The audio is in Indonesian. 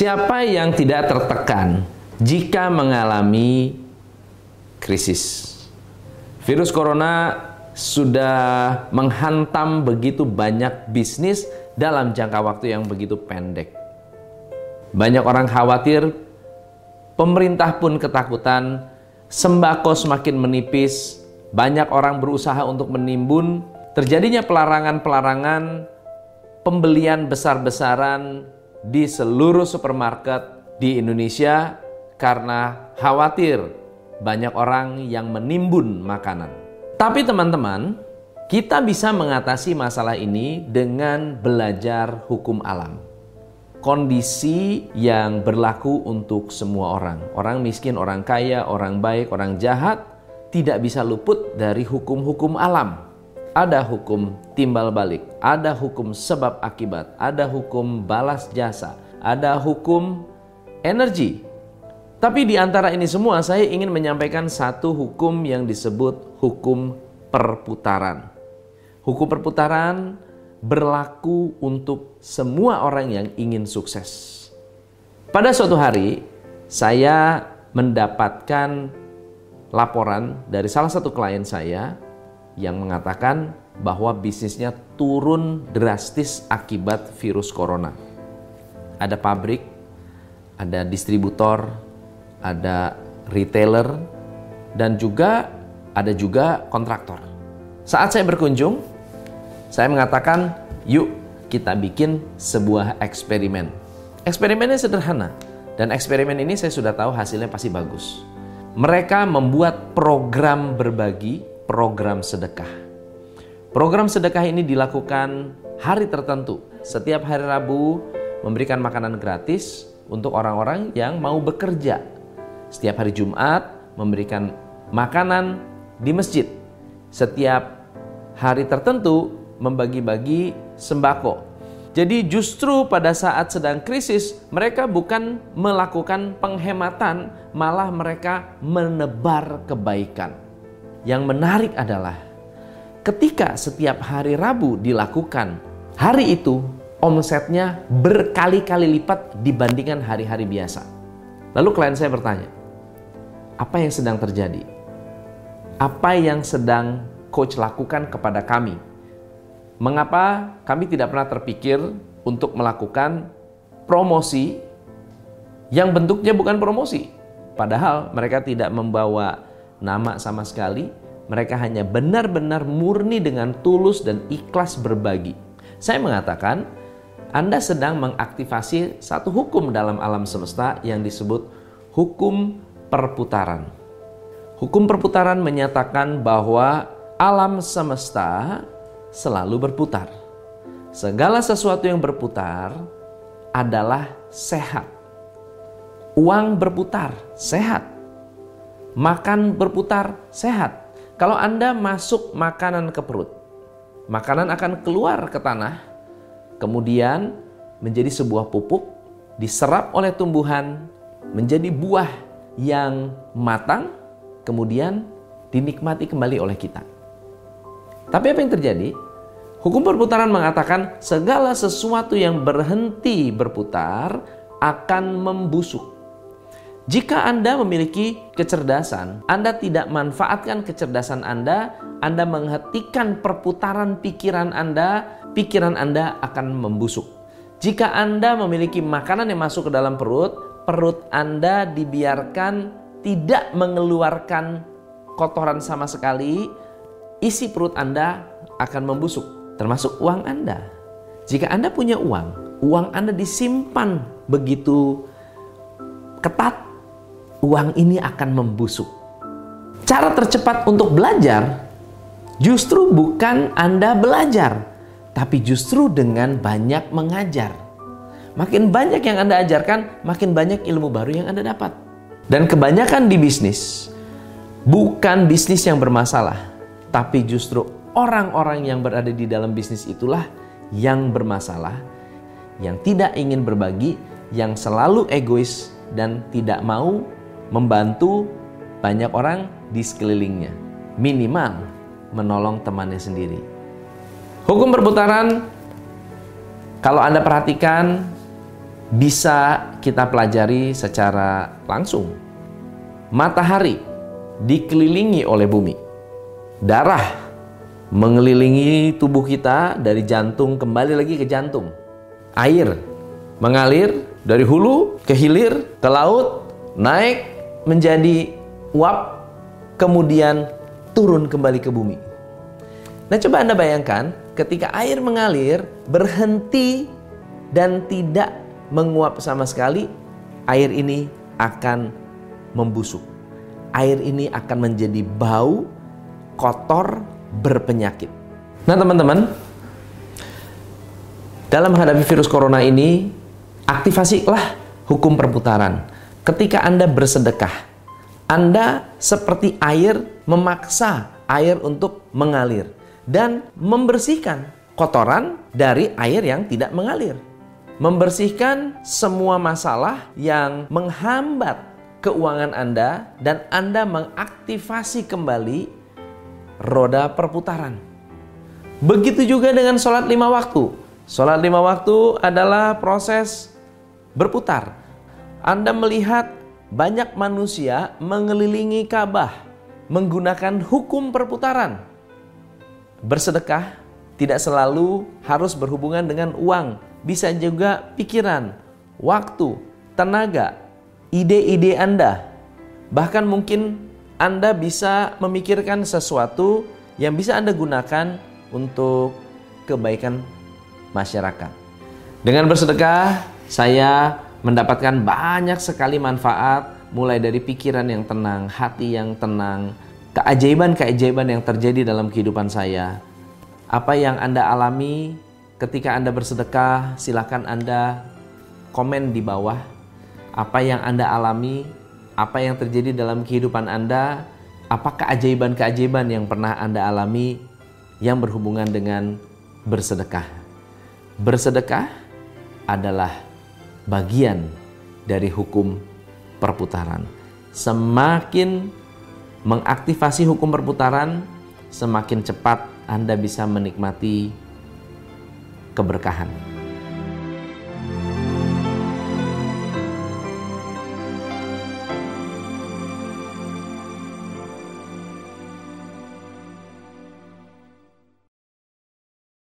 Siapa yang tidak tertekan jika mengalami krisis? Virus corona sudah menghantam begitu banyak bisnis dalam jangka waktu yang begitu pendek. Banyak orang khawatir, pemerintah pun ketakutan, sembako semakin menipis, banyak orang berusaha untuk menimbun, terjadinya pelarangan-pelarangan, pembelian besar-besaran di seluruh supermarket di Indonesia karena khawatir banyak orang yang menimbun makanan. Tapi teman-teman, kita bisa mengatasi masalah ini dengan belajar hukum alam. Kondisi yang berlaku untuk semua orang. Orang miskin, orang kaya, orang baik, orang jahat tidak bisa luput dari hukum-hukum alam. Ada hukum timbal balik, ada hukum sebab akibat, ada hukum balas jasa, ada hukum energi. Tapi di antara ini semua saya ingin menyampaikan satu hukum yang disebut hukum perputaran. Hukum perputaran berlaku untuk semua orang yang ingin sukses. Pada suatu hari, saya mendapatkan laporan dari salah satu klien saya yang mengatakan bahwa bisnisnya turun drastis akibat virus corona. Ada pabrik, ada distributor, ada retailer, dan juga ada juga kontraktor. Saat saya berkunjung, saya mengatakan, yuk kita bikin sebuah eksperimen. Eksperimennya sederhana, dan eksperimen ini saya sudah tahu hasilnya pasti bagus. Mereka membuat program berbagi, program sedekah. Program sedekah ini dilakukan hari tertentu. Setiap hari Rabu memberikan makanan gratis untuk orang-orang yang mau bekerja. Setiap hari Jumat memberikan makanan di masjid. Setiap hari tertentu membagi-bagi sembako. Jadi justru pada saat sedang krisis mereka bukan melakukan penghematan, malah mereka menebar kebaikan. Yang menarik adalah ketika setiap hari Rabu dilakukan, hari itu omsetnya berkali-kali lipat dibandingkan hari-hari biasa. Lalu klien saya bertanya, apa yang sedang terjadi? Apa yang sedang coach lakukan kepada kami Mengapa kami tidak pernah terpikir untuk melakukan promosi yang bentuknya bukan promosi? Padahal mereka tidak membawa nama sama sekali, mereka hanya benar-benar murni dengan tulus dan ikhlas berbagi. Saya mengatakan, Anda sedang mengaktifasi satu hukum dalam alam semesta yang disebut hukum perputaran. Hukum perputaran menyatakan bahwa alam semesta selalu berputar. Segala sesuatu yang berputar adalah sehat. Uang berputar, sehat. Makan berputar, sehat. Kalau Anda masuk makanan ke perut, makanan akan keluar ke tanah, kemudian menjadi sebuah pupuk, diserap oleh tumbuhan, menjadi buah yang matang, kemudian dinikmati kembali oleh kita. Tapi apa yang terjadi? Hukum perputaran mengatakan segala sesuatu yang berhenti berputar akan membusuk. Jika Anda memiliki kecerdasan, Anda tidak manfaatkan kecerdasan Anda, Anda menghentikan perputaran pikiran Anda, pikiran Anda akan membusuk. Jika Anda memiliki makanan yang masuk ke dalam perut, perut Anda dibiarkan tidak mengeluarkan kotoran sama sekali, isi perut Anda akan membusuk, termasuk uang Anda. Jika Anda punya uang, uang Anda disimpan begitu ketat, uang ini akan membusuk. Cara tercepat untuk belajar justru bukan Anda belajar, tapi justru dengan banyak mengajar. Makin banyak yang Anda ajarkan, makin banyak ilmu baru yang Anda dapat. Dan kebanyakan di bisnis, bukan bisnis yang bermasalah, tapi justru orang-orang yang berada di dalam bisnis itulah yang bermasalah, yang tidak ingin berbagi, yang selalu egois dan tidak mau membantu banyak orang di sekelilingnya. Minimal menolong temannya sendiri. Hukum perputaran kalau Anda perhatikan bisa kita pelajari secara langsung. Matahari dikelilingi oleh bumi. Darah mengelilingi tubuh kita dari jantung kembali lagi ke jantung. Air mengalir dari hulu ke hilir ke laut, naik menjadi uap, kemudian turun kembali ke bumi. Nah, coba Anda bayangkan ketika air mengalir berhenti dan tidak menguap sama sekali, air ini akan membusuk. Air ini akan menjadi bau, kotor, berpenyakit. Nah, teman-teman, dalam menghadapi virus corona ini, aktivasilah hukum perputaran. Ketika Anda bersedekah, Anda seperti air memaksa air untuk mengalir dan membersihkan kotoran dari air yang tidak mengalir. Membersihkan semua masalah yang menghambat keuangan Anda dan Anda mengaktifasi kembali roda perputaran. Begitu juga dengan sholat lima waktu. Sholat lima waktu adalah proses berputar. Anda melihat banyak manusia mengelilingi Ka'bah menggunakan hukum perputaran. Bersedekah tidak selalu harus berhubungan dengan uang, bisa juga pikiran, waktu, tenaga, ide-ide Anda. Bahkan mungkin Anda bisa memikirkan sesuatu yang bisa Anda gunakan untuk kebaikan masyarakat. Dengan bersedekah, saya mendapatkan banyak sekali manfaat, mulai dari pikiran yang tenang, hati yang tenang, keajaiban-keajaiban yang terjadi dalam kehidupan saya. Apa yang Anda alami ketika Anda bersedekah, silakan Anda komen di bawah. Apa yang Anda alami, apa yang terjadi dalam kehidupan Anda, apa keajaiban-keajaiban yang pernah Anda alami yang berhubungan dengan bersedekah. Bersedekah adalah bagian dari hukum perputaran. Semakin mengaktifasi hukum perputaran, semakin cepat Anda bisa menikmati keberkahan.